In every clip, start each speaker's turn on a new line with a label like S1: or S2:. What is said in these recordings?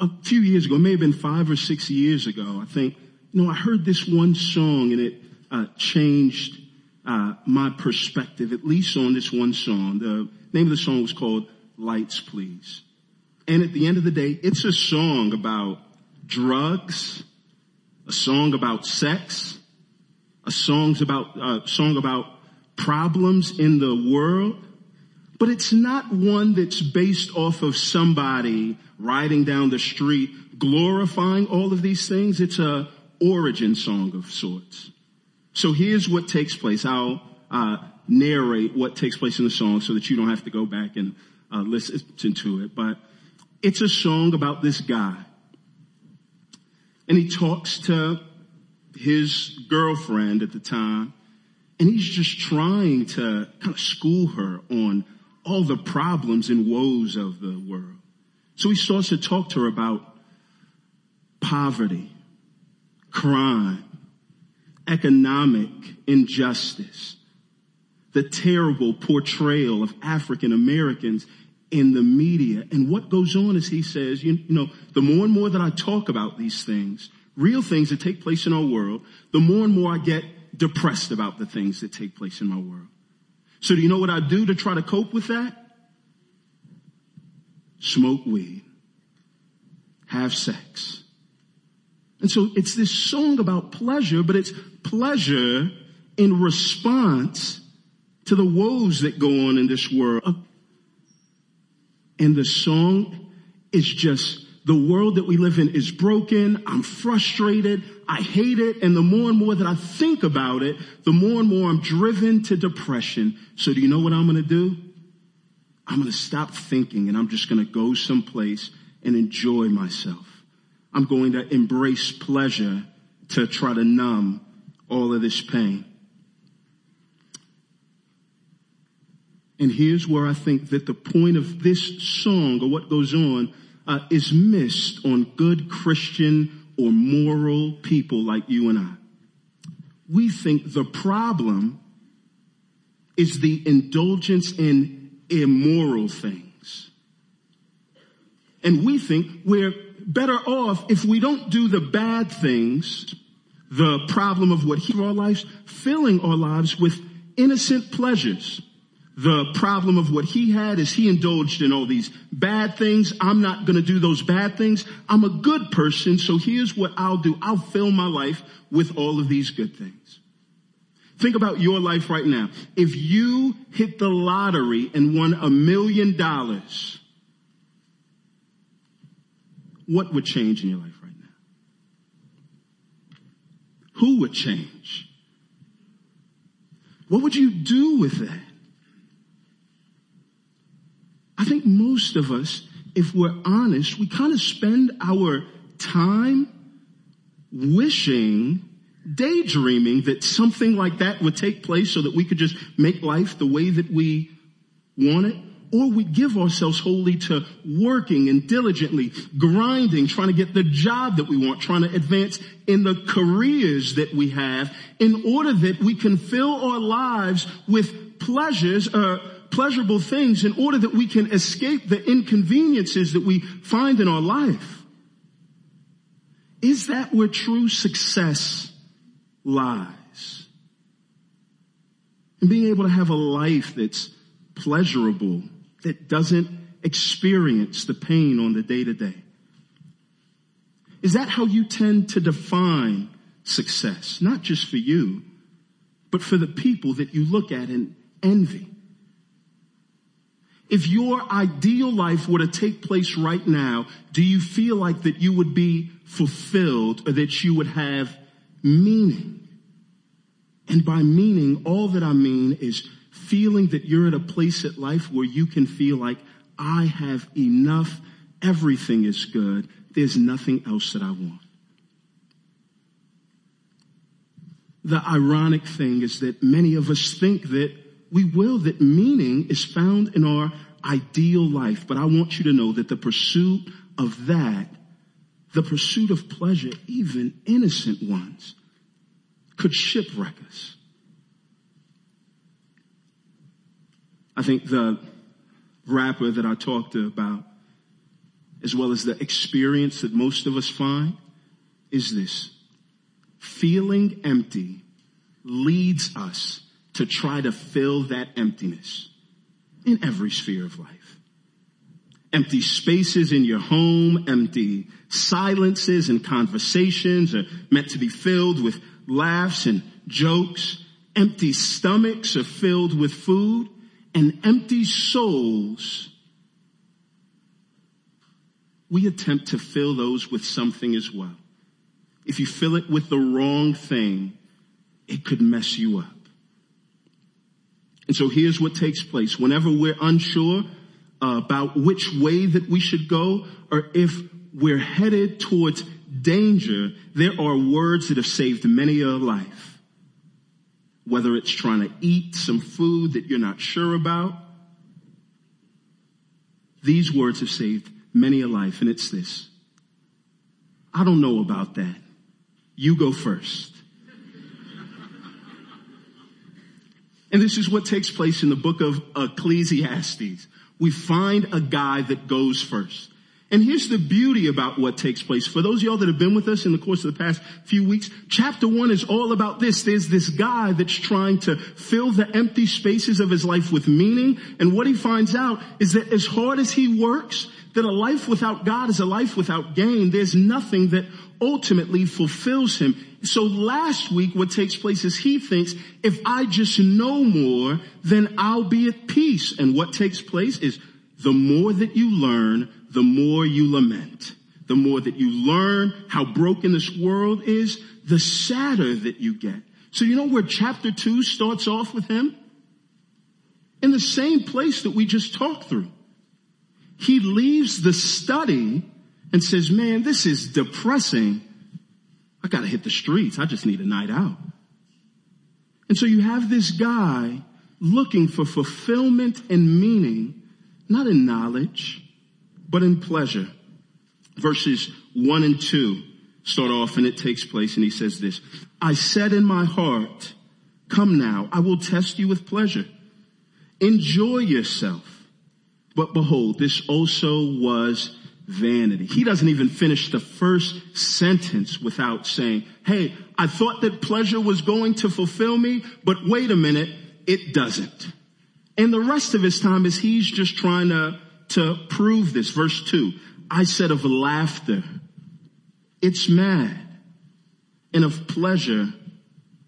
S1: a few years ago, it may have been five or six years ago, I think, you know, I heard this one song and it uh, changed uh, my perspective, at least on this one song. The name of the song was called Lights Please. And at the end of the day, it's a song about drugs, a song about sex, a songs about, a song about problems in the world, but it's not one that's based off of somebody riding down the street glorifying all of these things. It's a origin song of sorts. So here's what takes place. I'll uh, narrate what takes place in the song so that you don't have to go back and uh, listen to it. But it's a song about this guy. And he talks to his girlfriend at the time. And he's just trying to kind of school her on all the problems and woes of the world. So he starts to talk to her about poverty, crime, economic injustice, the terrible portrayal of African Americans in the media. And what goes on is he says, you, you, know, the more and more that I talk about these things, real things that take place in our world, the more and more I get depressed about the things that take place in my world. So do you know what I do to try to cope with that? Smoke weed. Have sex. And so it's this song about pleasure, but it's pleasure in response to the woes that go on in this world. And the song is just, the world that we live in is broken. I'm frustrated. I hate it. And the more and more that I think about it, the more and more I'm driven to depression. So do you know what I'm going to do? I'm going to stop thinking and I'm just going to go someplace and enjoy myself. I'm going to embrace pleasure to try to numb all of this pain. And here's where I think that the point of this song or what goes on uh, is missed on good Christian or moral people like you and I. We think the problem is the indulgence in immoral things. And we think we're better off if we don't do the bad things, the problem of what he our lives, filling our lives with innocent pleasures. The problem of what he had is he indulged in all these bad things. I'm not going to do those bad things. I'm a good person. So here's what I'll do. I'll fill my life with all of these good things. Think about your life right now. If you hit the lottery and won a million dollars, what would change in your life right now? Who would change? What would you do with that? I think most of us, if we're honest, we kind of spend our time wishing, daydreaming that something like that would take place so that we could just make life the way that we want it or we give ourselves wholly to working and diligently grinding, trying to get the job that we want, trying to advance in the careers that we have in order that we can fill our lives with pleasures, uh, pleasurable things in order that we can escape the inconveniences that we find in our life. Is that where true success lies? And being able to have a life that's pleasurable that doesn't experience the pain on the day to day? Is that how you tend to define success? Not just for you, but for the people that you look at and envy. If your ideal life were to take place right now, do you feel like that you would be fulfilled or that you would have meaning? And by meaning, all that I mean is feeling that you're at a place at life where you can feel like I have enough. Everything is good. There's nothing else that I want. The ironic thing is that many of us think that we will, that meaning is found in our ideal life. But I want you to know that the pursuit of that, the pursuit of pleasure, even innocent ones, could shipwreck us. I think the rapper that I talked about as well as the experience that most of us find is this. Feeling empty leads us to try to fill that emptiness in every sphere of life. Empty spaces in your home, empty silences and conversations are meant to be filled with laughs and jokes. Empty stomachs are filled with food and empty souls. We attempt to fill those with something as well. If you fill it with the wrong thing, it could mess you up. And so here's what takes place. Whenever we're unsure about which way that we should go, or if we're headed towards danger, there are words that have saved many a life. Whether it's trying to eat some food that you're not sure about, these words have saved many a life, and it's this. I don't know about that. You go first. and this is what takes place in the book of Ecclesiastes. We find a guy that goes first. And here's the beauty about what takes place. For those of y'all that have been with us in the course of the past few weeks, chapter one is all about this. There's this guy that's trying to fill the empty spaces of his life with meaning. And what he finds out is that as hard as he works, that a life without God is a life without gain. There's nothing that ultimately fulfills him. So last week what takes place is he thinks, if I just know more, then I'll be at peace. And what takes place is the more that you learn, the more you lament. The more that you learn how broken this world is, the sadder that you get. So you know where chapter two starts off with him? In the same place that we just talked through. He leaves the study and says, man, this is depressing. I gotta hit the streets. I just need a night out. And so you have this guy looking for fulfillment and meaning, not in knowledge, but in pleasure. Verses one and two start off and it takes place and he says this, I said in my heart, come now, I will test you with pleasure. Enjoy yourself. But behold, this also was vanity. He doesn't even finish the first sentence without saying, Hey, I thought that pleasure was going to fulfill me, but wait a minute, it doesn't. And the rest of his time is he's just trying to to prove this. Verse two, I said of laughter, it's mad. And of pleasure,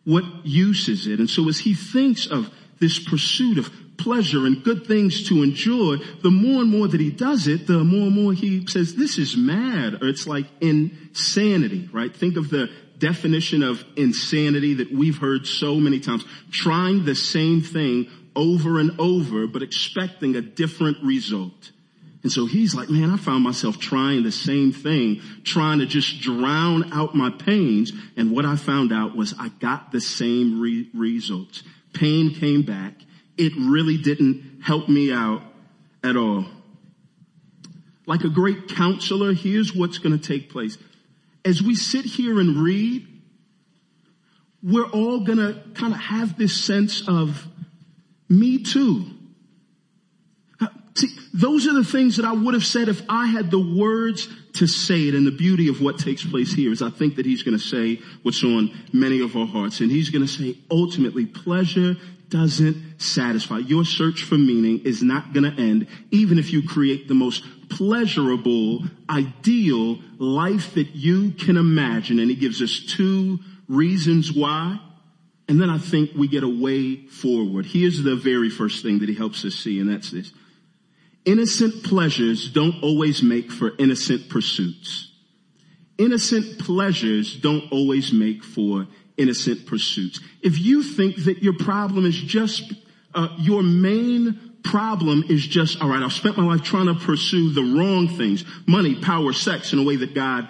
S1: what use is it? And so as he thinks of this pursuit of pleasure and good things to enjoy, the more and more that he does it, the more and more he says, this is mad, or it's like insanity, right? Think of the definition of insanity that we've heard so many times. Trying the same thing over and over, but expecting a different result. And so he's like, man, I found myself trying the same thing, trying to just drown out my pains. And what I found out was I got the same re- results. Pain came back. It really didn't help me out at all. Like a great counselor, here's what's going to take place. As we sit here and read, we're all going to kind of have this sense of me too. Uh, see, those are the things that I would have said if I had the words to say it. And the beauty of what takes place here is I think that he's going to say what's on many of our hearts. And he's going to say, ultimately, pleasure doesn't satisfy. Your search for meaning is not going to end, even if you create the most pleasurable, ideal life that you can imagine. And he gives us two reasons why. And then I think we get a way forward. Here's the very first thing that he helps us see, and that's this. Innocent pleasures don't always make for innocent pursuits. Innocent pleasures don't always make for innocent pursuits. If you think that your problem is just, uh, your main problem is just, all right, I've spent my life trying to pursue the wrong things, money, power, sex in a way that God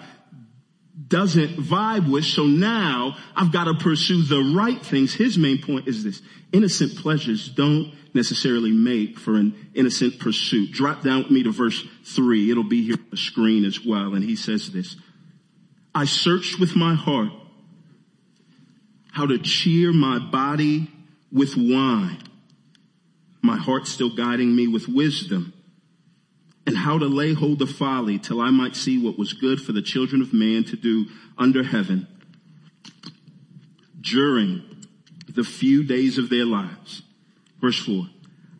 S1: doesn't vibe with. So now I've got to pursue the right things. His main point is this. Innocent pleasures don't necessarily make for an innocent pursuit. Drop down with me to verse three. It'll be here on the screen as well. And he says this, I searched with my heart how to cheer my body with wine. My heart still guiding me with wisdom and how to lay hold of folly till I might see what was good for the children of man to do under heaven during the few days of their lives. Verse four.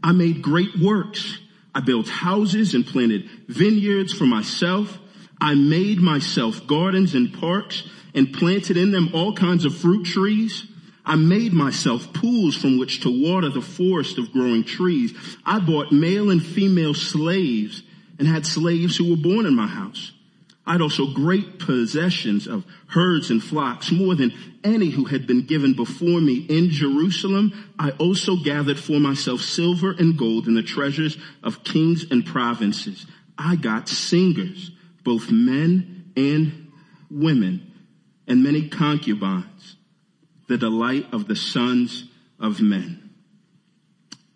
S1: I made great works. I built houses and planted vineyards for myself. I made myself gardens and parks and planted in them all kinds of fruit trees. I made myself pools from which to water the forest of growing trees. I bought male and female slaves and had slaves who were born in my house. I had also great possessions of herds and flocks, more than any who had been given before me in Jerusalem. I also gathered for myself silver and gold and the treasures of kings and provinces. I got singers, both men and women, and many concubines, the delight of the sons of men.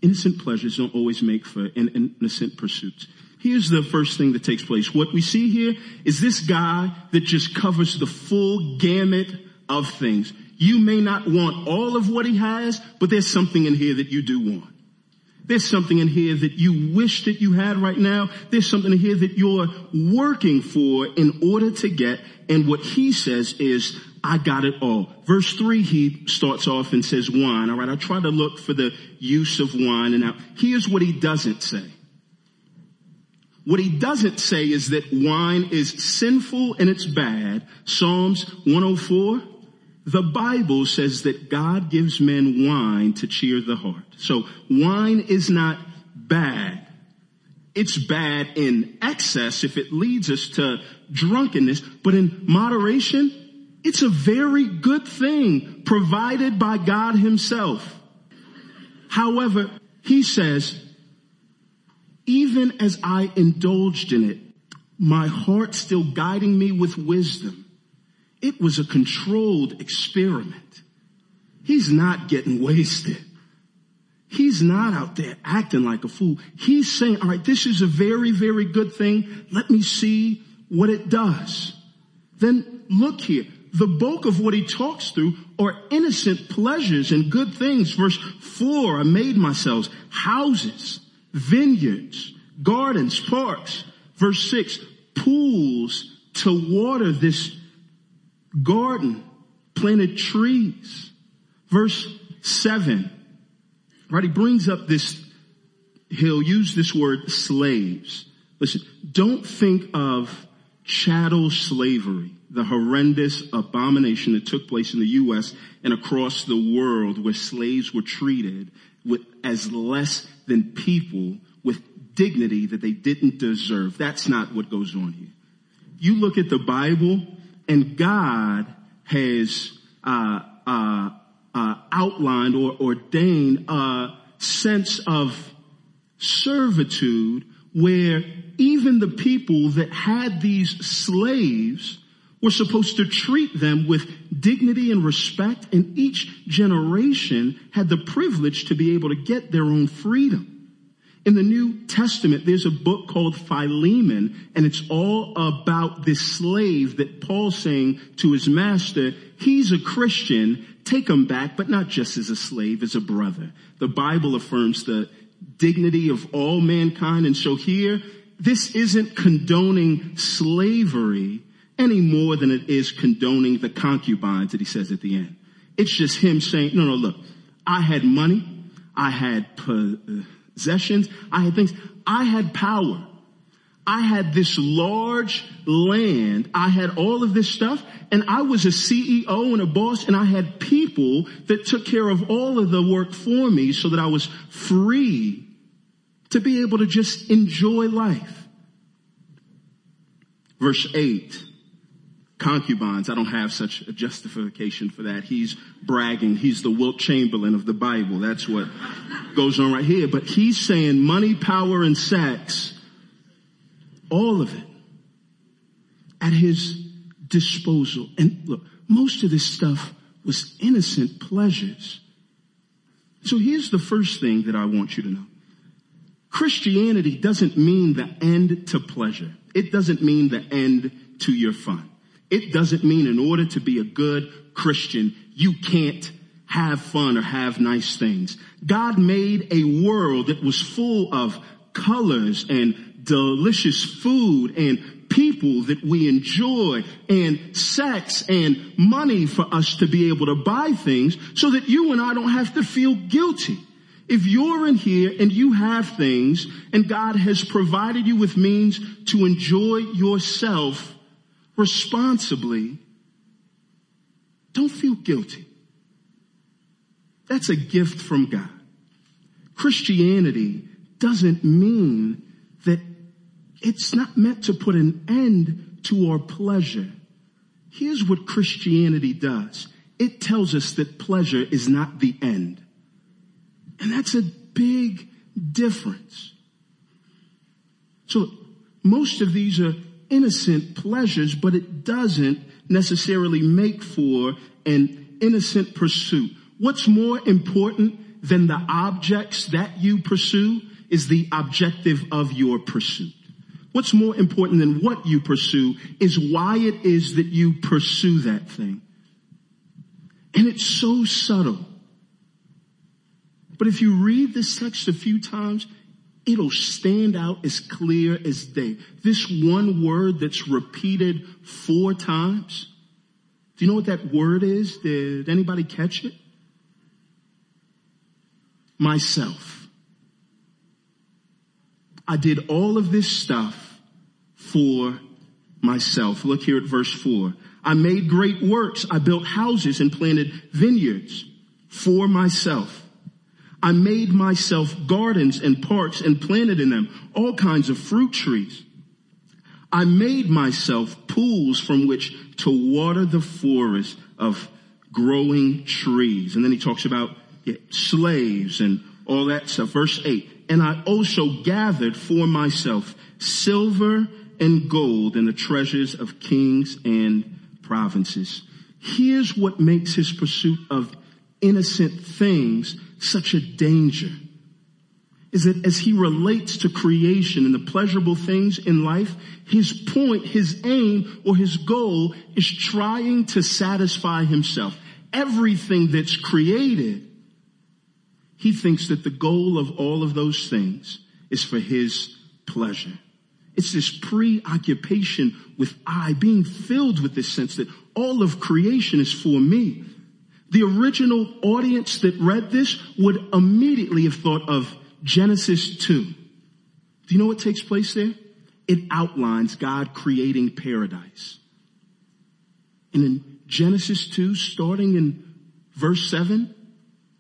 S1: Innocent pleasures don't always make for innocent pursuits. Here's the first thing that takes place. What we see here is this guy that just covers the full gamut of things. You may not want all of what he has, but there's something in here that you do want. There's something in here that you wish that you had right now. There's something in here that you're working for in order to get. And what he says is, I got it all. Verse three, he starts off and says wine. All right. I try to look for the use of wine. And now here's what he doesn't say. What he doesn't say is that wine is sinful and it's bad. Psalms 104, the Bible says that God gives men wine to cheer the heart. So wine is not bad. It's bad in excess if it leads us to drunkenness, but in moderation, it's a very good thing provided by God himself. However, he says, even as I indulged in it, my heart still guiding me with wisdom. It was a controlled experiment. He's not getting wasted. He's not out there acting like a fool. He's saying, all right, this is a very, very good thing. Let me see what it does. Then look here. The bulk of what he talks through are innocent pleasures and good things. Verse four, I made myself houses vineyards, gardens, parks. Verse six, pools to water this garden, planted trees. Verse seven, right? He brings up this, he'll use this word slaves. Listen, don't think of chattel slavery, the horrendous abomination that took place in the U.S. and across the world where slaves were treated with, as less than people with dignity that they didn't deserve. That's not what goes on here. You look at the Bible and God has uh, uh, uh, outlined or ordained a sense of servitude where even the people that had these slaves were supposed to treat them with dignity and respect and each generation had the privilege to be able to get their own freedom. In the New Testament, there's a book called Philemon, and it's all about this slave that Paul's saying to his master, he's a Christian, take him back, but not just as a slave, as a brother. The Bible affirms the dignity of all mankind, and so here, this isn't condoning slavery, any more than it is condoning the concubines that he says at the end. It's just him saying, no, no, look, I had money, I had possessions, I had things, I had power. I had this large land. I had all of this stuff and I was a CEO and a boss and I had people that took care of all of the work for me so that I was free to be able to just enjoy life. Verse eight concubines. I don't have such a justification for that. He's bragging. He's the Wilt Chamberlain of the Bible. That's what goes on right here. But he's saying money, power, and sex, all of it at his disposal. And look, most of this stuff was innocent pleasures. So here's the first thing that I want you to know. Christianity doesn't mean the end to pleasure. It doesn't mean the end to your fun. It doesn't mean in order to be a good Christian, you can't have fun or have nice things. God made a world that was full of colors and delicious food and people that we enjoy and sex and money for us to be able to buy things so that you and I don't have to feel guilty. If you're in here and you have things and God has provided you with means to enjoy yourself responsibly, don't feel guilty. That's a gift from God. Christianity doesn't mean that it's not meant to put an end to our pleasure. Here's what Christianity does. It tells us that pleasure is not the end. And that's a big difference. So most of these are innocent pleasures, but it doesn't necessarily make for an innocent pursuit. What's more important than the objects that you pursue is the objective of your pursuit. What's more important than what you pursue is why it is that you pursue that thing. And it's so subtle. But if you read this text a few times, it'll stand out as clear as day. This one word that's repeated four times. Do you know what that word is? Did anybody catch it? Myself. I did all of this stuff for myself. Look here at verse four. I made great works. I built houses and planted vineyards for myself. I made myself gardens and parks and planted in them all kinds of fruit trees. I made myself pools from which to water the forest of growing trees. And then he talks about yeah, slaves and all that stuff. Verse eight. And I also gathered for myself silver and gold and the treasures of kings and provinces. Here's what makes his pursuit of innocent things such a danger is that as he relates to creation and the pleasurable things in life, his point, his aim, or his goal is trying to satisfy himself. Everything that's created, he thinks that the goal of all of those things is for his pleasure. It's this preoccupation with I, being filled with this sense that all of creation is for me. The original audience that read this would immediately have thought of Genesis 2. Do you know what takes place there? It outlines God creating paradise. And in Genesis 2, starting in verse 7,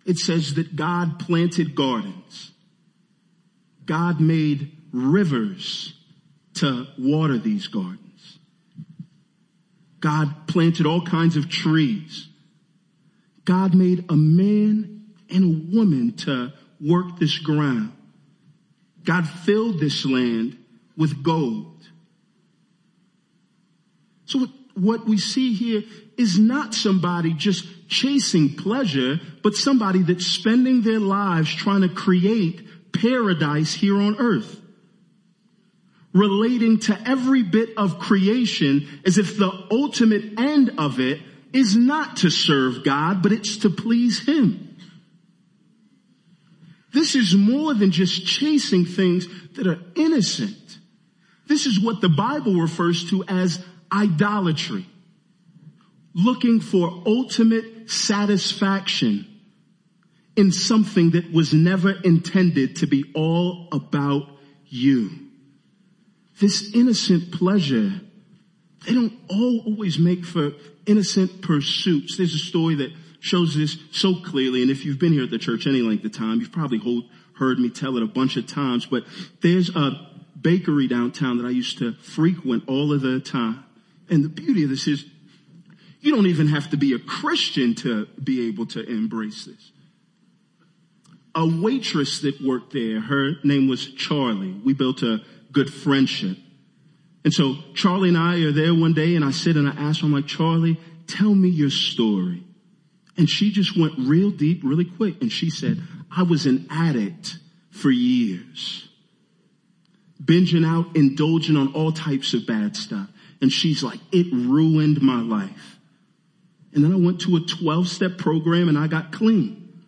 S1: it says that God planted gardens. God made rivers to water these gardens. God planted all kinds of trees. God made a man and a woman to work this ground. God filled this land with gold. So what, we see here is not somebody just chasing pleasure, but somebody that's spending their lives trying to create paradise here on earth. Relating to every bit of creation as if the ultimate end of it is not to serve God, but it's to please Him. This is more than just chasing things that are innocent. This is what the Bible refers to as idolatry. Looking for ultimate satisfaction in something that was never intended to be all about you. This innocent pleasure, they don't always make for innocent pursuits. There's a story that shows this so clearly. And if you've been here at the church any length of time, you've probably hold, heard me tell it a bunch of times, but there's a bakery downtown that I used to frequent all of the time. And the beauty of this is you don't even have to be a Christian to be able to embrace this. A waitress that worked there, her name was Charlie. We built a good friendship. And so Charlie and I are there one day and I sit and I ask her, I'm like, Charlie, tell me your story. And she just went real deep, really quick. And she said, I was an addict for years. Binging out, indulging on all types of bad stuff. And she's like, it ruined my life. And then I went to a 12 step program and I got clean.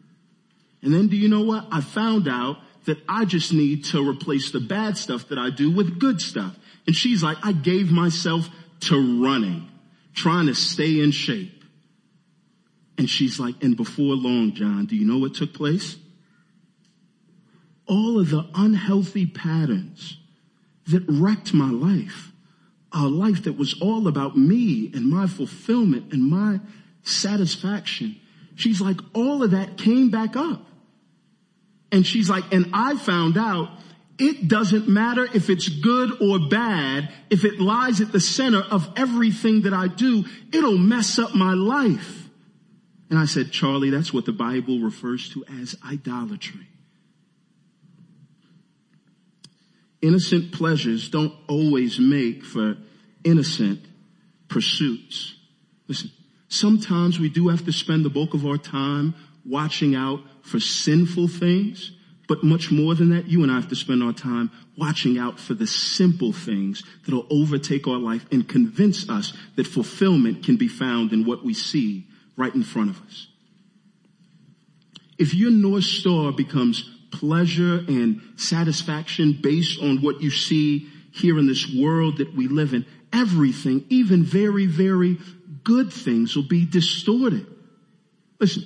S1: And then do you know what? I found out that I just need to replace the bad stuff that I do with good stuff. And she's like, I gave myself to running, trying to stay in shape. And she's like, and before long, John, do you know what took place? All of the unhealthy patterns that wrecked my life, a life that was all about me and my fulfillment and my satisfaction. She's like, all of that came back up. And she's like, and I found out it doesn't matter if it's good or bad. If it lies at the center of everything that I do, it'll mess up my life. And I said, Charlie, that's what the Bible refers to as idolatry. Innocent pleasures don't always make for innocent pursuits. Listen, sometimes we do have to spend the bulk of our time watching out for sinful things, but much more than that, you and I have to spend our time watching out for the simple things that'll overtake our life and convince us that fulfillment can be found in what we see right in front of us. If your North Star becomes pleasure and satisfaction based on what you see here in this world that we live in, everything, even very, very good things will be distorted. Listen,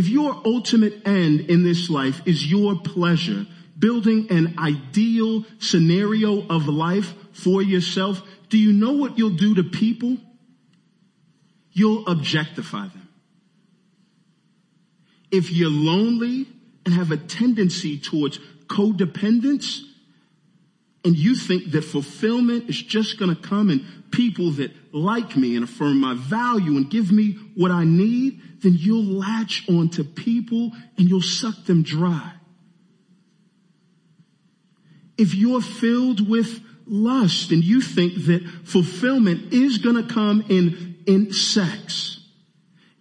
S1: if your ultimate end in this life is your pleasure, building an ideal scenario of life for yourself, do you know what you'll do to people? You'll objectify them. If you're lonely and have a tendency towards codependence, and you think that fulfillment is just going to come in people that like me and affirm my value and give me what I need, then you'll latch onto people and you'll suck them dry. If you're filled with lust and you think that fulfillment is going to come in, in sex,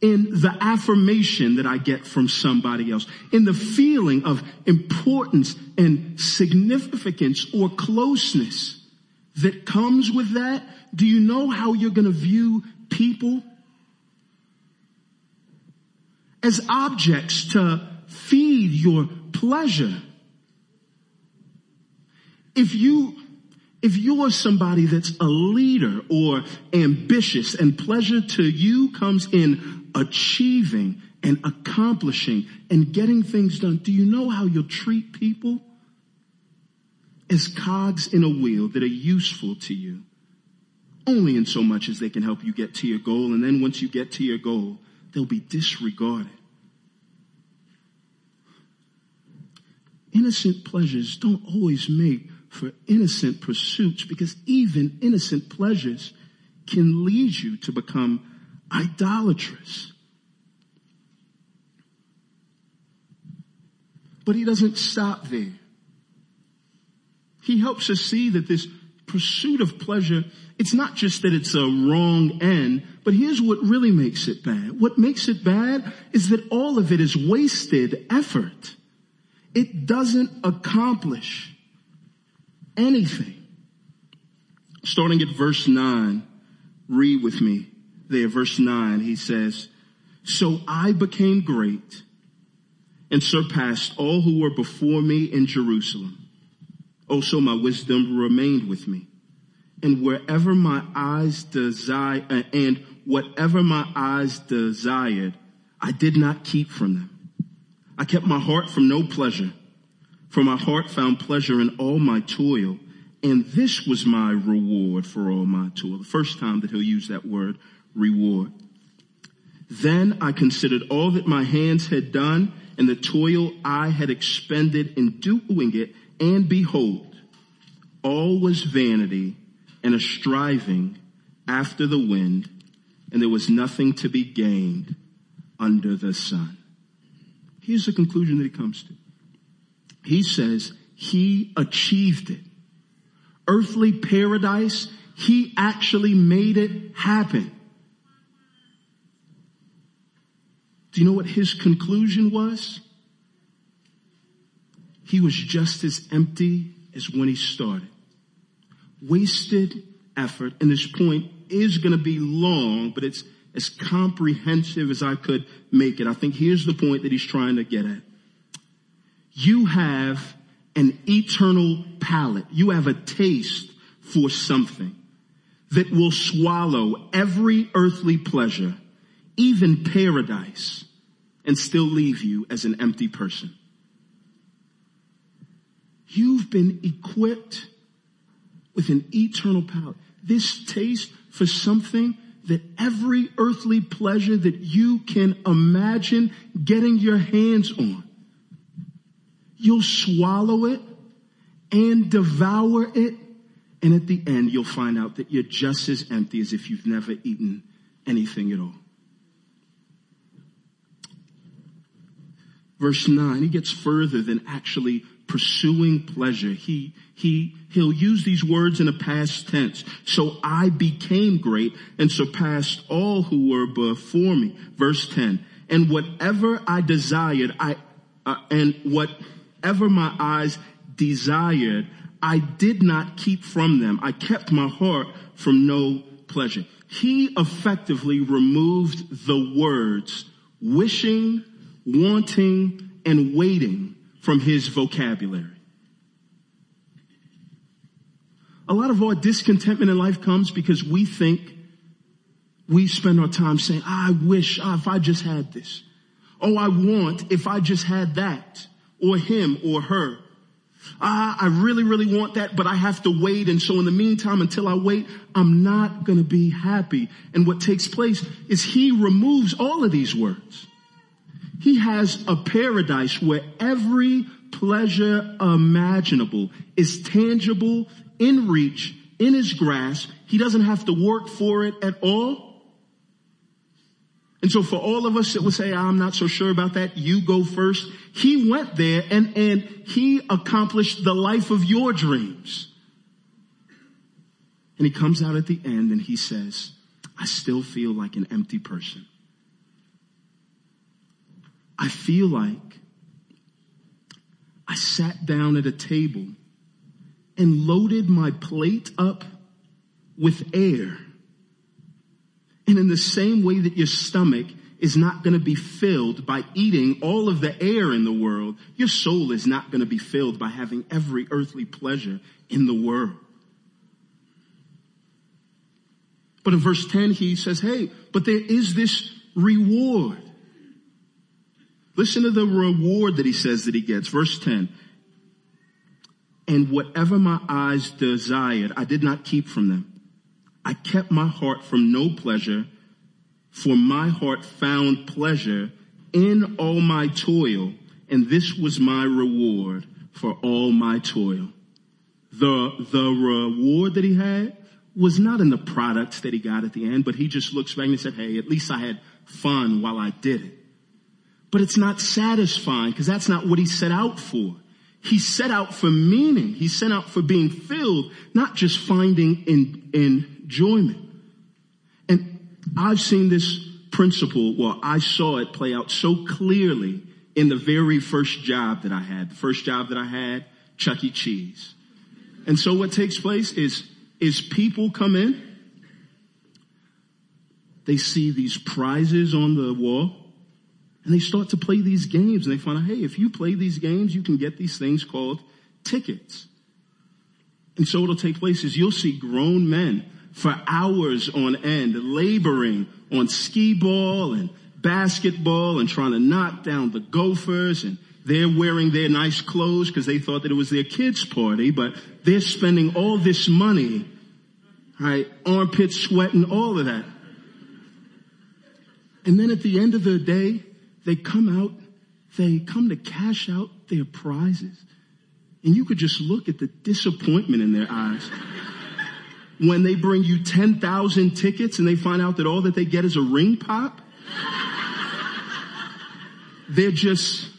S1: in the affirmation that I get from somebody else, in the feeling of importance and significance or closeness that comes with that, do you know how you're going to view people? As objects to feed your pleasure. If you if you're somebody that's a leader or ambitious and pleasure to you comes in achieving and accomplishing and getting things done, do you know how you'll treat people? As cogs in a wheel that are useful to you. Only in so much as they can help you get to your goal. And then once you get to your goal, they'll be disregarded. Innocent pleasures don't always make for innocent pursuits because even innocent pleasures can lead you to become idolatrous. But he doesn't stop there. He helps us see that this pursuit of pleasure, it's not just that it's a wrong end, but here's what really makes it bad. What makes it bad is that all of it is wasted effort. It doesn't accomplish anything. Starting at verse 9, read with me there, verse 9, he says, So I became great and surpassed all who were before me in Jerusalem. Also my wisdom remained with me. And wherever my eyes desire, uh, and whatever my eyes desired, I did not keep from them. I kept my heart from no pleasure, for my heart found pleasure in all my toil. And this was my reward for all my toil. The first time that he'll use that word, reward. Then I considered all that my hands had done and the toil I had expended in doing it, and behold, all was vanity and a striving after the wind, and there was nothing to be gained under the sun. Here's the conclusion that he comes to. He says he achieved it. Earthly paradise, he actually made it happen. Do you know what his conclusion was? He was just as empty as when he started. Wasted effort, and this point is going to be long, but it's as comprehensive as I could make it. I think here's the point that he's trying to get at. You have an eternal palate. You have a taste for something that will swallow every earthly pleasure, even paradise, and still leave you as an empty person. You've been equipped with an eternal power. This taste for something that every earthly pleasure that you can imagine getting your hands on, you'll swallow it and devour it. And at the end, you'll find out that you're just as empty as if you've never eaten anything at all. Verse 9, he gets further than actually pursuing pleasure. He, he, he'll use these words in a past tense. So I became great and surpassed all who were before me. Verse 10. And whatever I desired, I, uh, and whatever my eyes desired, I did not keep from them. I kept my heart from no pleasure. He effectively removed the words wishing, wanting, and waiting from his vocabulary. A lot of our discontentment in life comes because we think we spend our time saying, I wish oh, if I just had this. Oh, I want if I just had that or him or her. Ah, I really, really want that, but I have to wait. And so in the meantime, until I wait, I'm not going to be happy. And what takes place is he removes all of these words. He has a paradise where every pleasure imaginable is tangible, in reach, in his grasp. He doesn't have to work for it at all. And so for all of us that would say, I'm not so sure about that, you go first. He went there and, and he accomplished the life of your dreams. And he comes out at the end and he says, I still feel like an empty person. I feel like I sat down at a table and loaded my plate up with air. And in the same way that your stomach is not going to be filled by eating all of the air in the world, your soul is not going to be filled by having every earthly pleasure in the world. But in verse 10, he says, hey, but there is this reward. Listen to the reward that he says that he gets. Verse 10. And whatever my eyes desired, I did not keep from them. I kept my heart from no pleasure, for my heart found pleasure in all my toil, and this was my reward for all my toil. The, the reward that he had was not in the products that he got at the end, but he just looks back and said, hey, at least I had fun while I did it. But it's not satisfying because that's not what he set out for. He set out for meaning. He set out for being filled, not just finding in, enjoyment. And I've seen this principle, well, I saw it play out so clearly in the very first job that I had. The first job that I had, Chuck E. Cheese. And so what takes place is, is people come in, they see these prizes on the wall, and they start to play these games and they find out, hey, if you play these games, you can get these things called tickets. And so what'll take place is you'll see grown men for hours on end laboring on skee ball and basketball and trying to knock down the gophers and they're wearing their nice clothes because they thought that it was their kids party, but they're spending all this money, right? Armpits sweating, all of that. And then at the end of the day, they come out, they come to cash out their prizes. And you could just look at the disappointment in their eyes. when they bring you 10,000 tickets and they find out that all that they get is a ring pop. They're just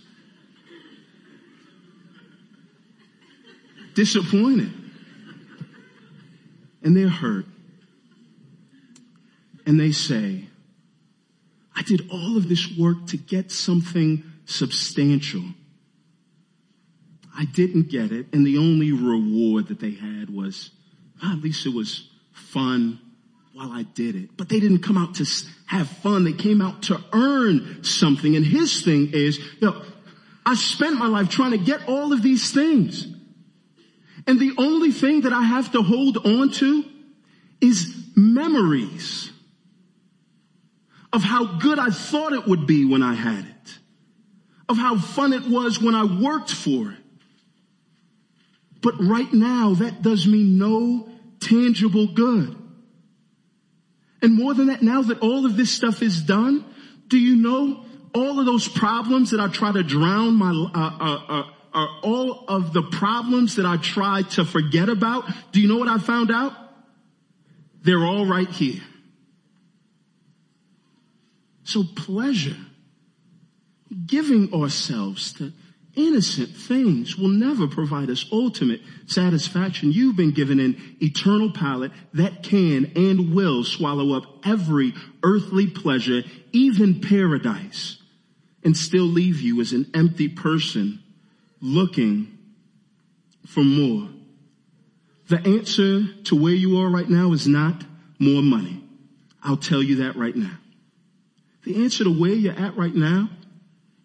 S1: disappointed. And they're hurt. And they say, I did all of this work to get something substantial. I didn't get it, and the only reward that they had was, well, at least it was fun while I did it. But they didn't come out to have fun. They came out to earn something. And his thing is, you know, I spent my life trying to get all of these things. And the only thing that I have to hold on to is memories of how good I thought it would be when I had it, of how fun it was when I worked for it. But right now, that does me no tangible good. And more than that, now that all of this stuff is done, do you know all of those problems that I try to drown my, uh, uh, uh, are all of the problems that I tried to forget about. Do you know what I found out? They're all right here. So pleasure, giving ourselves to innocent things will never provide us ultimate satisfaction. You've been given an eternal palate that can and will swallow up every earthly pleasure, even paradise, and still leave you as an empty person looking for more. The answer to where you are right now is not more money. I'll tell you that right now. The answer to where you're at right now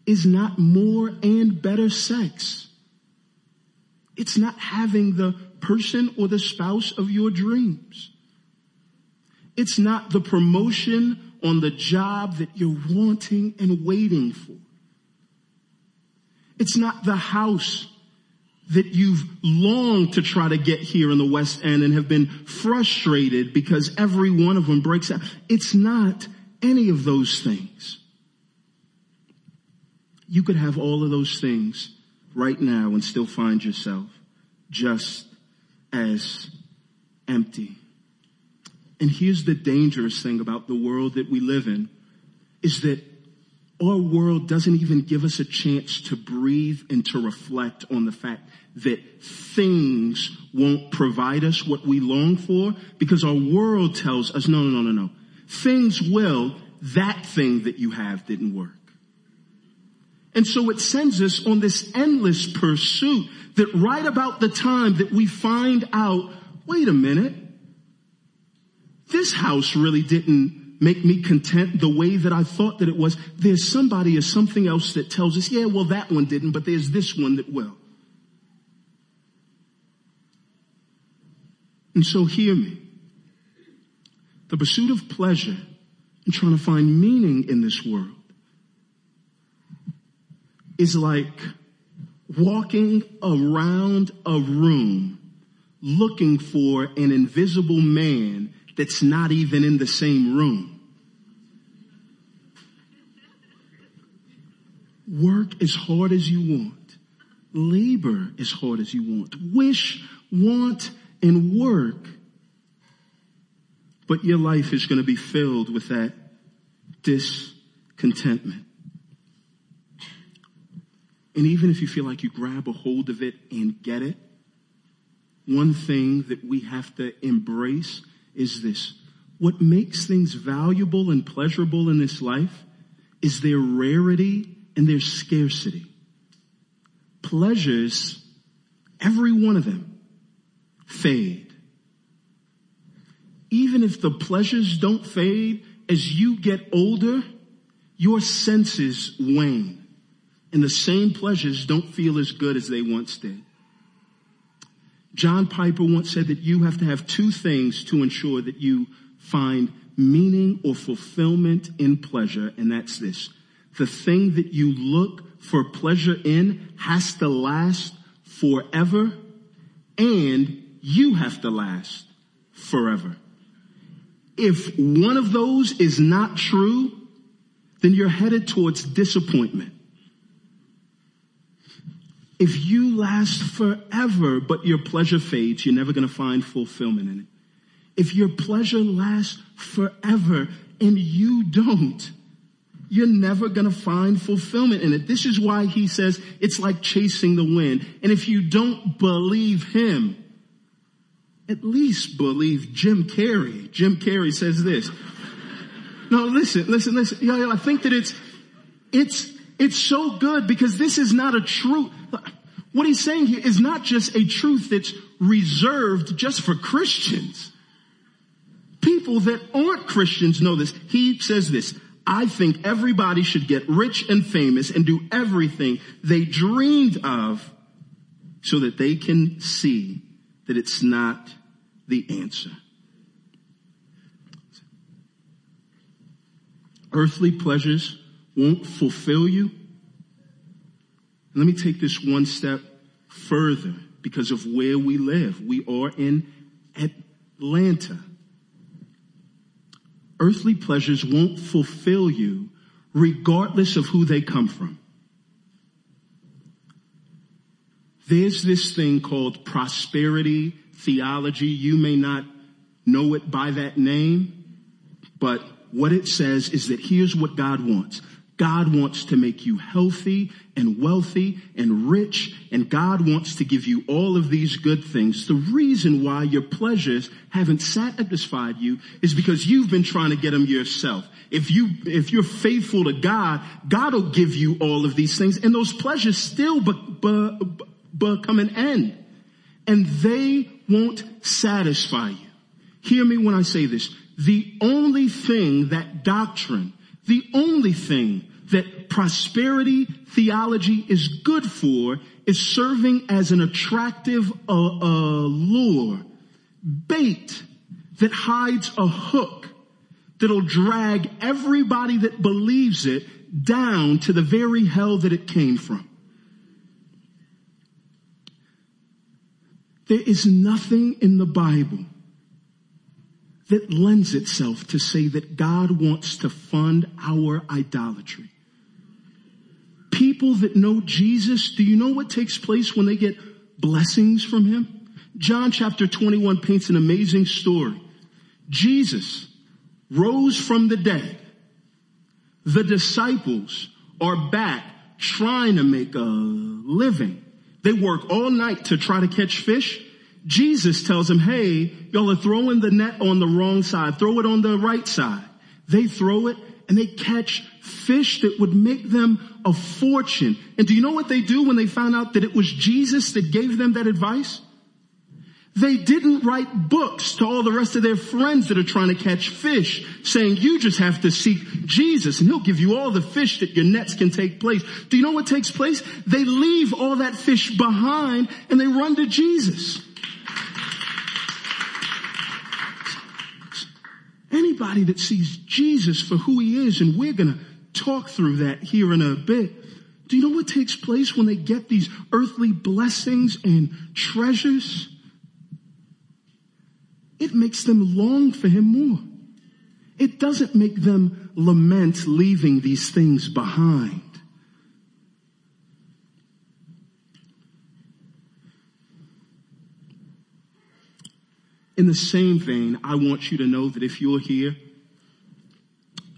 S1: is not more and better sex. It's not having the person or the spouse of your dreams. It's not the promotion on the job that you're wanting and waiting for. It's not the house that you've longed to try to get here in the West End and have been frustrated because every one of them breaks out. It's not any of those things. You could have all of those things right now and still find yourself just as empty. And here's the dangerous thing about the world that we live in is that our world doesn't even give us a chance to breathe and to reflect on the fact that things won't provide us what we long for because our world tells us, no, no, no, no, no. Things will, that thing that you have didn't work. And so it sends us on this endless pursuit that right about the time that we find out, wait a minute, this house really didn't make me content the way that I thought that it was. There's somebody or something else that tells us, yeah, well, that one didn't, but there's this one that will. And so hear me. The pursuit of pleasure and trying to find meaning in this world is like walking around a room looking for an invisible man that's not even in the same room. Work as hard as you want. Labor as hard as you want. Wish, want, and work. But your life is going to be filled with that discontentment. And even if you feel like you grab a hold of it and get it, one thing that we have to embrace is this. What makes things valuable and pleasurable in this life is their rarity and their scarcity. Pleasures, every one of them, fade. Even if the pleasures don't fade, as you get older, your senses wane and the same pleasures don't feel as good as they once did. John Piper once said that you have to have two things to ensure that you find meaning or fulfillment in pleasure, and that's this. The thing that you look for pleasure in has to last forever, and you have to last forever. If one of those is not true, then you're headed towards disappointment. If you last forever, but your pleasure fades, you're never going to find fulfillment in it. If your pleasure lasts forever and you don't, you're never going to find fulfillment in it. This is why he says it's like chasing the wind. And if you don't believe him, at least believe Jim Carrey. Jim Carrey says this. No, listen, listen, listen. Yeah, I think that it's, it's, it's so good because this is not a truth. What he's saying here is not just a truth that's reserved just for Christians. People that aren't Christians know this. He says this, I think everybody should get rich and famous and do everything they dreamed of so that they can see that it's not the answer. Earthly pleasures won't fulfill you. Let me take this one step further because of where we live. We are in Atlanta. Earthly pleasures won't fulfill you regardless of who they come from. There's this thing called prosperity theology. You may not know it by that name, but what it says is that here's what God wants. God wants to make you healthy and wealthy and rich, and God wants to give you all of these good things. The reason why your pleasures haven't satisfied you is because you've been trying to get them yourself. If you, if you're faithful to God, God will give you all of these things, and those pleasures still become an end. And they won't satisfy you. Hear me when I say this. The only thing that doctrine, the only thing that prosperity theology is good for is serving as an attractive uh, uh, lure, bait that hides a hook that'll drag everybody that believes it down to the very hell that it came from. There is nothing in the Bible that lends itself to say that God wants to fund our idolatry. People that know Jesus, do you know what takes place when they get blessings from Him? John chapter 21 paints an amazing story. Jesus rose from the dead. The disciples are back trying to make a living. They work all night to try to catch fish. Jesus tells them, hey, y'all are throwing the net on the wrong side. Throw it on the right side. They throw it and they catch fish that would make them a fortune. And do you know what they do when they found out that it was Jesus that gave them that advice? They didn't write books to all the rest of their friends that are trying to catch fish saying you just have to seek Jesus and he'll give you all the fish that your nets can take place. Do you know what takes place? They leave all that fish behind and they run to Jesus. Anybody that sees Jesus for who he is, and we're to talk through that here in a bit. Do you know what takes place when they get these earthly blessings and treasures? Makes them long for him more. It doesn't make them lament leaving these things behind. In the same vein, I want you to know that if you're here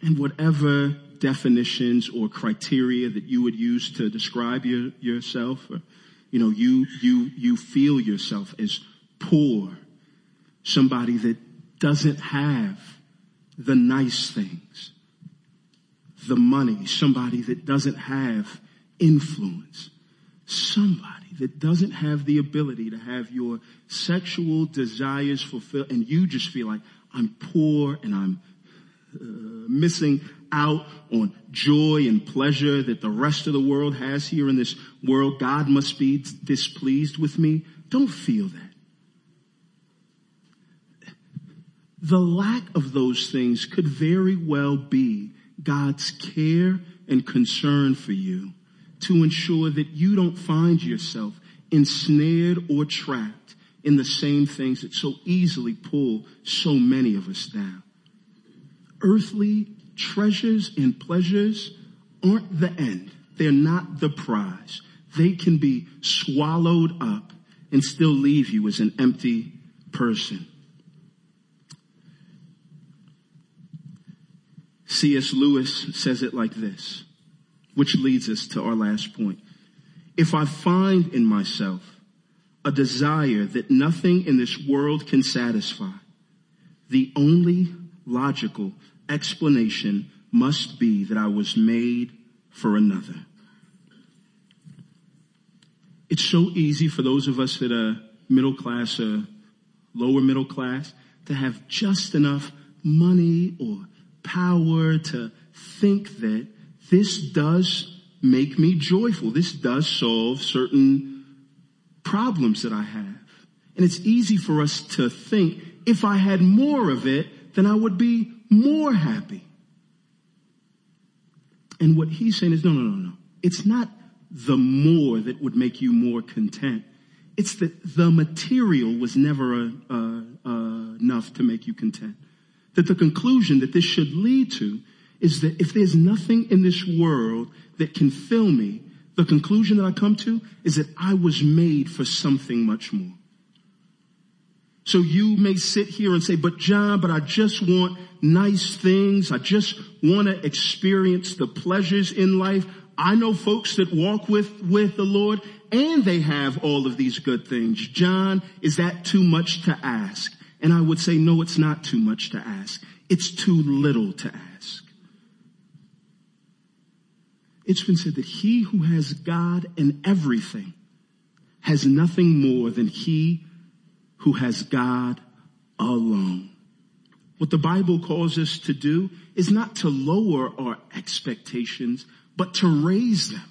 S1: and whatever definitions or criteria that you would use to describe your, yourself, or, you know, you, you, you feel yourself as poor, somebody that doesn't have the nice things, the money, somebody that doesn't have influence, somebody that doesn't have the ability to have your sexual desires fulfilled and you just feel like I'm poor and I'm uh, missing out on joy and pleasure that the rest of the world has here in this world. God must be displeased with me. Don't feel that. The lack of those things could very well be God's care and concern for you to ensure that you don't find yourself ensnared or trapped in the same things that so easily pull so many of us down. Earthly treasures and pleasures aren't the end. They're not the prize. They can be swallowed up and still leave you as an empty person. C.S. Lewis says it like this which leads us to our last point. If I find in myself a desire that nothing in this world can satisfy, the only logical explanation must be that I was made for another. It's so easy for those of us that are middle class or lower middle class to have just enough money or power to think that this does make me joyful. This does solve certain problems that I have. And it's easy for us to think if I had more of it, then I would be more happy. And what he's saying is no, no, no, no. It's not the more that would make you more content. It's that the material was never uh, uh, enough to make you content. That the conclusion that this should lead to is that if there's nothing in this world that can fill me, the conclusion that I come to is that I was made for something much more. So you may sit here and say, but John, but I just want nice things. I just want to experience the pleasures in life. I know folks that walk with, with the Lord and they have all of these good things. John, is that too much to ask? And I would say, no, it's not too much to ask. It's too little to ask. It's been said that he who has God in everything has nothing more than he who has God alone. What the Bible calls us to do is not to lower our expectations, but to raise them.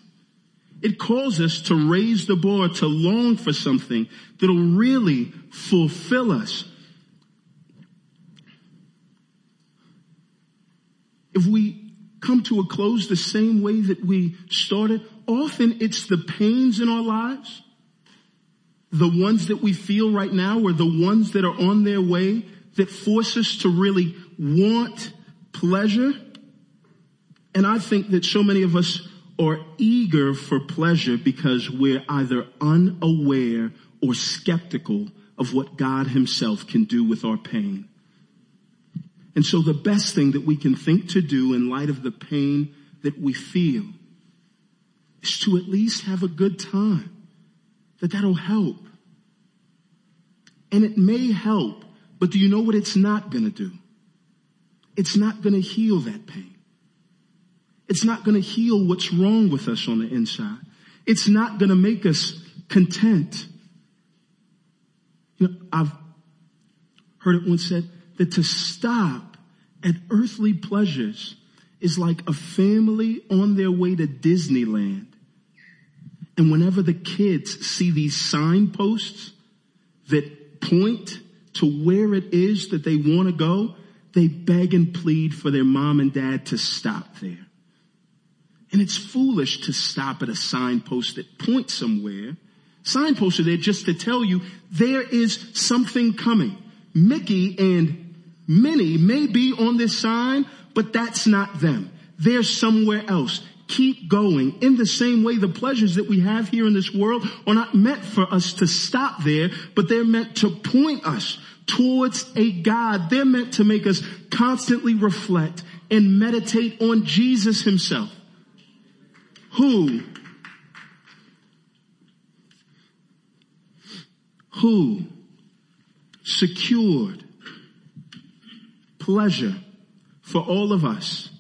S1: It calls us to raise the bar, to long for something that'll really fulfill us. If we come to a close the same way that we started, often it's the pains in our lives, the ones that we feel right now or the ones that are on their way that force us to really want pleasure. And I think that so many of us are eager for pleasure because we're either unaware or skeptical of what God himself can do with our pain. And so the best thing that we can think to do in light of the pain that we feel is to at least have a good time. That that'll help. And it may help, but do you know what it's not gonna do? It's not gonna heal that pain. It's not to heal what's wrong with us on the inside. It's not to make us content. You know, I've heard it once said that to stop at earthly pleasures is like a family on their way to Disneyland. And whenever the kids see these signposts that point to where it is that they want to go, they beg and plead for their mom and dad to stop there. And it's foolish to stop at a signpost that points somewhere. Signposts are there just to tell you there is something coming. Mickey and Minnie may be on this sign, but that's not them. They're somewhere else. Keep going. In the same way, the pleasures that we have here in this world are not meant for us to stop there, but they're meant to point us towards a God. They're meant to make us constantly reflect and meditate on Jesus himself who who secured pleasure for all of us,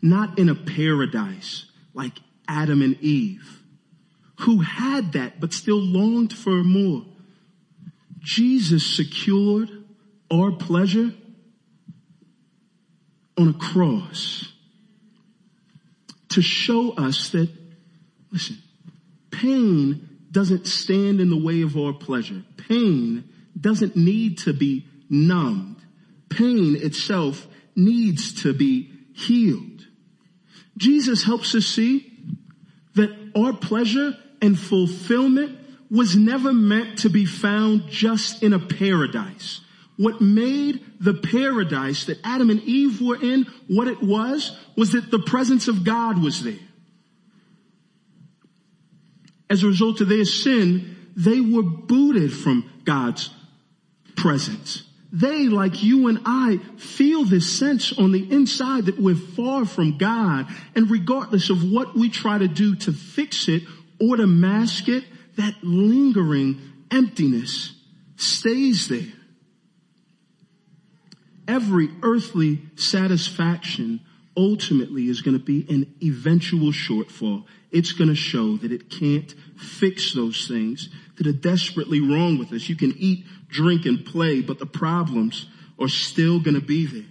S1: not in a paradise like Adam and Eve, who had that but still longed for more. Jesus secured our pleasure on a cross to show us that, listen, pain doesn't stand in the way of our pleasure. Pain doesn't need to be numbed. Pain itself needs to be healed. Jesus helps us see that our pleasure and fulfillment was never meant to be found just in a paradise. What made the paradise that Adam and Eve were in what it was, was that the presence of God was there. As a result of their sin, they were booted from God's presence. They, like you and I, feel this sense on the inside that we're far from God. And regardless of what we try to do to fix it or to mask it, that lingering emptiness stays there every earthly satisfaction ultimately is going to be an eventual shortfall. It's going to show that it can't fix those things that are desperately wrong with us. You can eat, drink, and play, but the problems are still going to be there.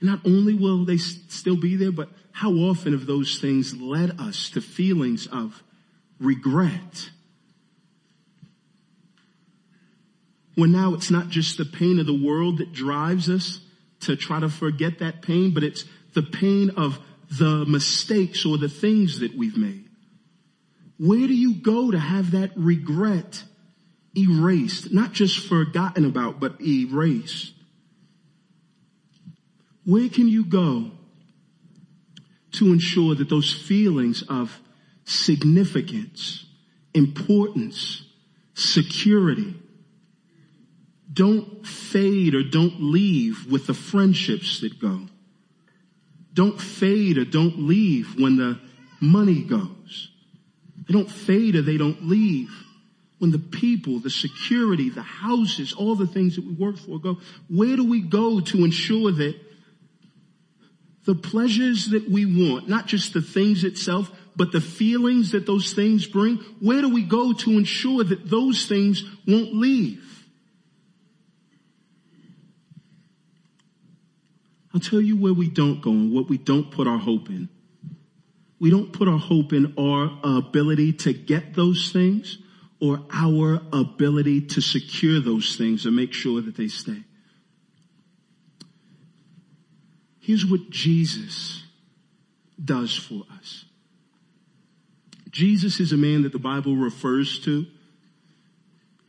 S1: not only will they still be there, but how often have those things led us to feelings of regret? When now it's not just the pain of the world that drives us to try to forget that pain, but it's the pain of the mistakes or the things that we've made. Where do you go to have that regret erased? Not just forgotten about, but erased. Where can you go to ensure that those feelings of significance, importance, security don't fade or don't leave with the friendships that go? Don't fade or don't leave when the money goes. They don't fade or they don't leave when the people, the security, the houses, all the things that we work for go. Where do we go to ensure that the pleasures that we want, not just the things itself, but the feelings that those things bring, where do we go to ensure that those things won't leave? I'll tell you where we don't go and what we don't put our hope in. We don't put our hope in our ability to get those things or our ability to secure those things and make sure that they stay. Here's what Jesus does for us. Jesus is a man that the Bible refers to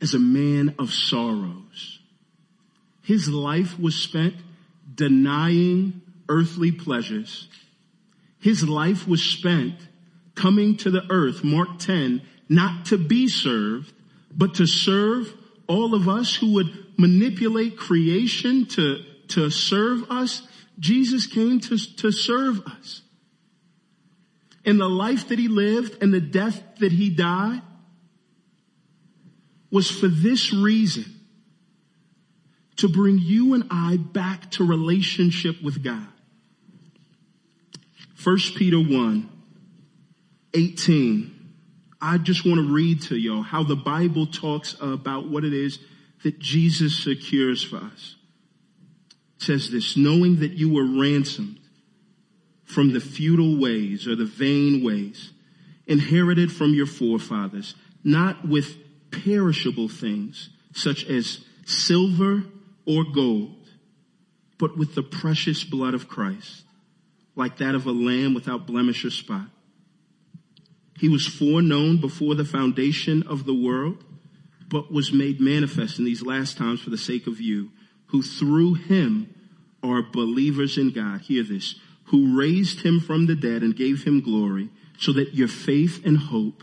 S1: as a man of sorrows. His life was spent denying earthly pleasures. His life was spent coming to the earth, Mark 10, not to be served, but to serve all of us who would manipulate creation to, to serve us Jesus came to, to serve us. And the life that he lived and the death that he died was for this reason to bring you and I back to relationship with God. 1 Peter 1, 18. I just want to read to y'all how the Bible talks about what it is that Jesus secures for us It says this, knowing that you were ransomed from the futile ways or the vain ways inherited from your forefathers, not with perishable things such as silver or gold, but with the precious blood of Christ, like that of a lamb without blemish or spot. He was foreknown before the foundation of the world, but was made manifest in these last times for the sake of you, who through him are believers in God. Hear this. Who raised him from the dead and gave him glory so that your faith and hope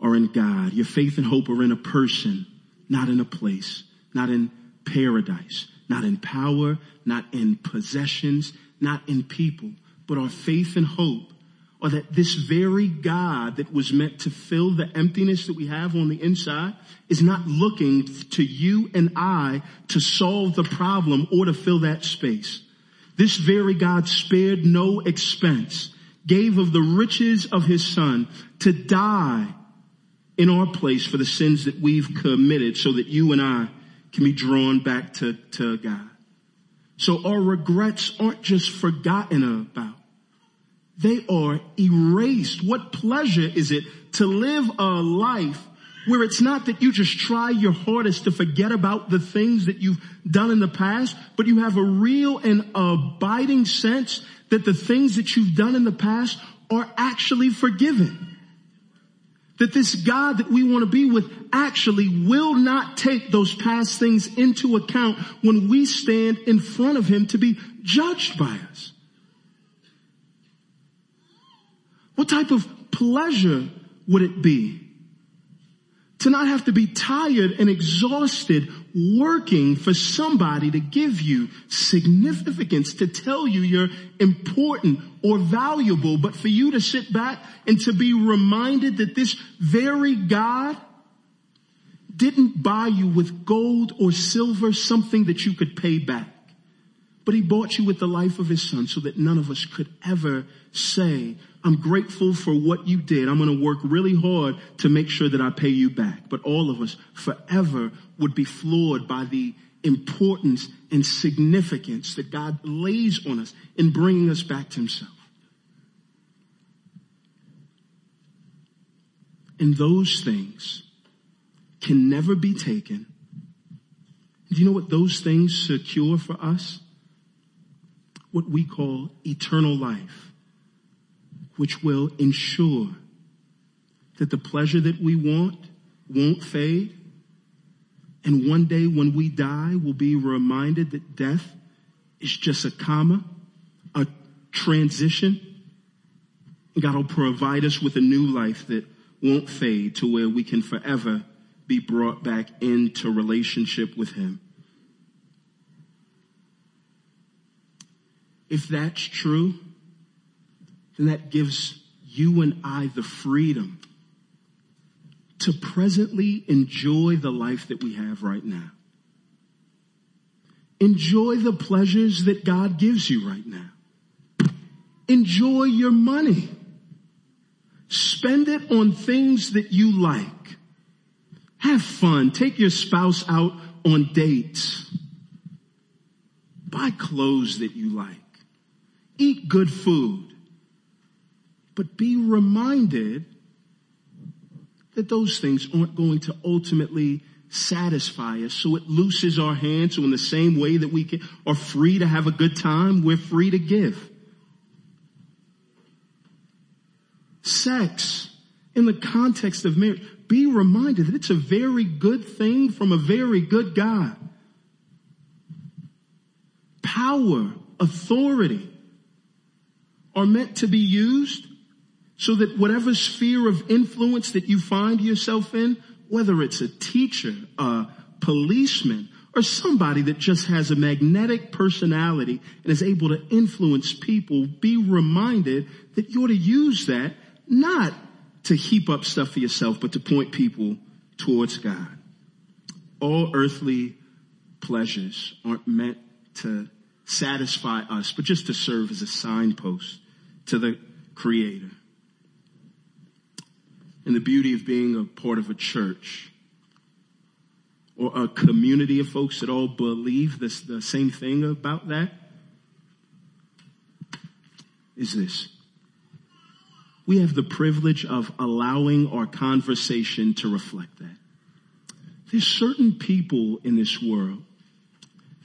S1: are in God. Your faith and hope are in a person, not in a place, not in paradise, not in power, not in possessions, not in people, but our faith and hope or that this very God that was meant to fill the emptiness that we have on the inside is not looking to you and I to solve the problem or to fill that space. This very God spared no expense, gave of the riches of his son to die in our place for the sins that we've committed so that you and I can be drawn back to, to God. So our regrets aren't just forgotten about they are erased. What pleasure is it to live a life where it's not that you just try your hardest to forget about the things that you've done in the past, but you have a real and abiding sense that the things that you've done in the past are actually forgiven. That this God that we want to be with actually will not take those past things into account when we stand in front of Him to be judged by us. What type of pleasure would it be to not have to be tired and exhausted working for somebody to give you significance, to tell you you're important or valuable, but for you to sit back and to be reminded that this very God didn't buy you with gold or silver something that you could pay back. But he bought you with the life of his son so that none of us could ever say, I'm grateful for what you did. I'm going to work really hard to make sure that I pay you back. But all of us forever would be floored by the importance and significance that God lays on us in bringing us back to himself. And those things can never be taken. Do you know what those things secure for us? What we call eternal life, which will ensure that the pleasure that we want won't fade. And one day when we die, we'll be reminded that death is just a comma, a transition. God will provide us with a new life that won't fade to where we can forever be brought back into relationship with Him. If that's true, then that gives you and I the freedom to presently enjoy the life that we have right now. Enjoy the pleasures that God gives you right now. Enjoy your money. Spend it on things that you like. Have fun. Take your spouse out on dates. Buy clothes that you like. Eat good food. But be reminded that those things aren't going to ultimately satisfy us. So it looses our hands. So in the same way that we can, are free to have a good time, we're free to give. sex in the context of marriage, be reminded that it's a very good thing from a very good God. Power, authority are meant to be used so that whatever sphere of influence that you find yourself in, whether it's a teacher, a policeman, or somebody that just has a magnetic personality and is able to influence people, be reminded that you're to use that not to heap up stuff for yourself, but to point people towards God. All earthly pleasures aren't meant to satisfy us, but just to serve as a signpost to the creator. And the beauty of being a part of a church or a community of folks that all believe this, the same thing about that is this we have the privilege of allowing our conversation to reflect that. There's certain people in this world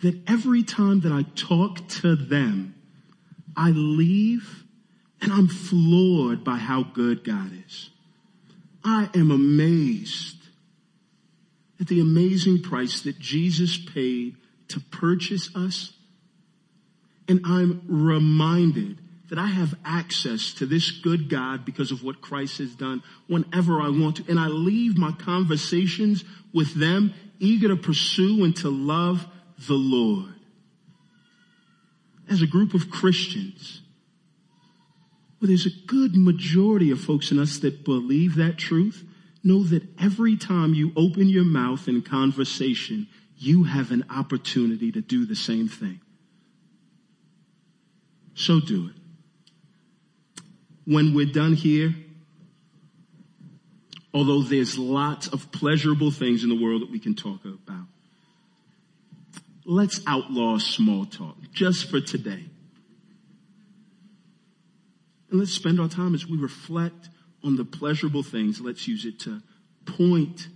S1: that every time that I talk to them, I leave and I'm floored by how good God is. I am amazed at the amazing price that Jesus paid to purchase us. And I'm reminded that I have access to this good God because of what Christ has done whenever I want to. And I leave my conversations with them eager to pursue and to love the Lord. As a group of Christians, well, there's a good majority of folks in us that believe that truth. Know that every time you open your mouth in conversation, you have an opportunity to do the same thing. So do it when we're done here, although there's lots of pleasurable things in the world that we can talk about, let's outlaw small talk just for today. And let's spend our time as we reflect on the pleasurable things. Let's use it to point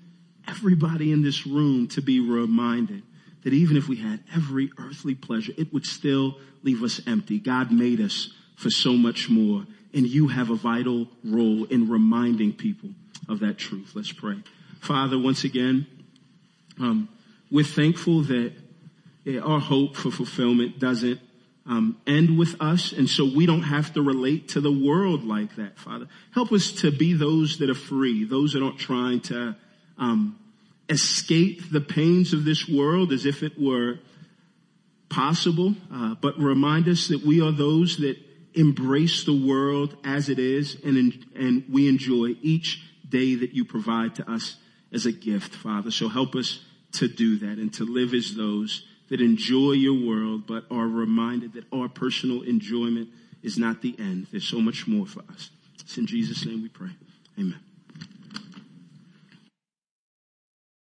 S1: everybody in this room to be reminded that even if we had every earthly pleasure, it would still leave us empty. God made us for so much more and you have a vital role in reminding people of that truth. Let's pray. Father, once again, um, we're thankful that our hope for fulfillment doesn't um, end with us, and so we don't have to relate to the world like that, Father. Help us to be those that are free, those that aren't trying to um, escape the pains of this world as if it were possible, uh, but remind us that we are those that embrace the world as it is and, and we enjoy each day that you provide to us as a gift, Father. So help us to do that and to live as those that enjoy your world, but are reminded that our personal enjoyment is not the end. There's so much more for us. It's in Jesus' name we pray. Amen.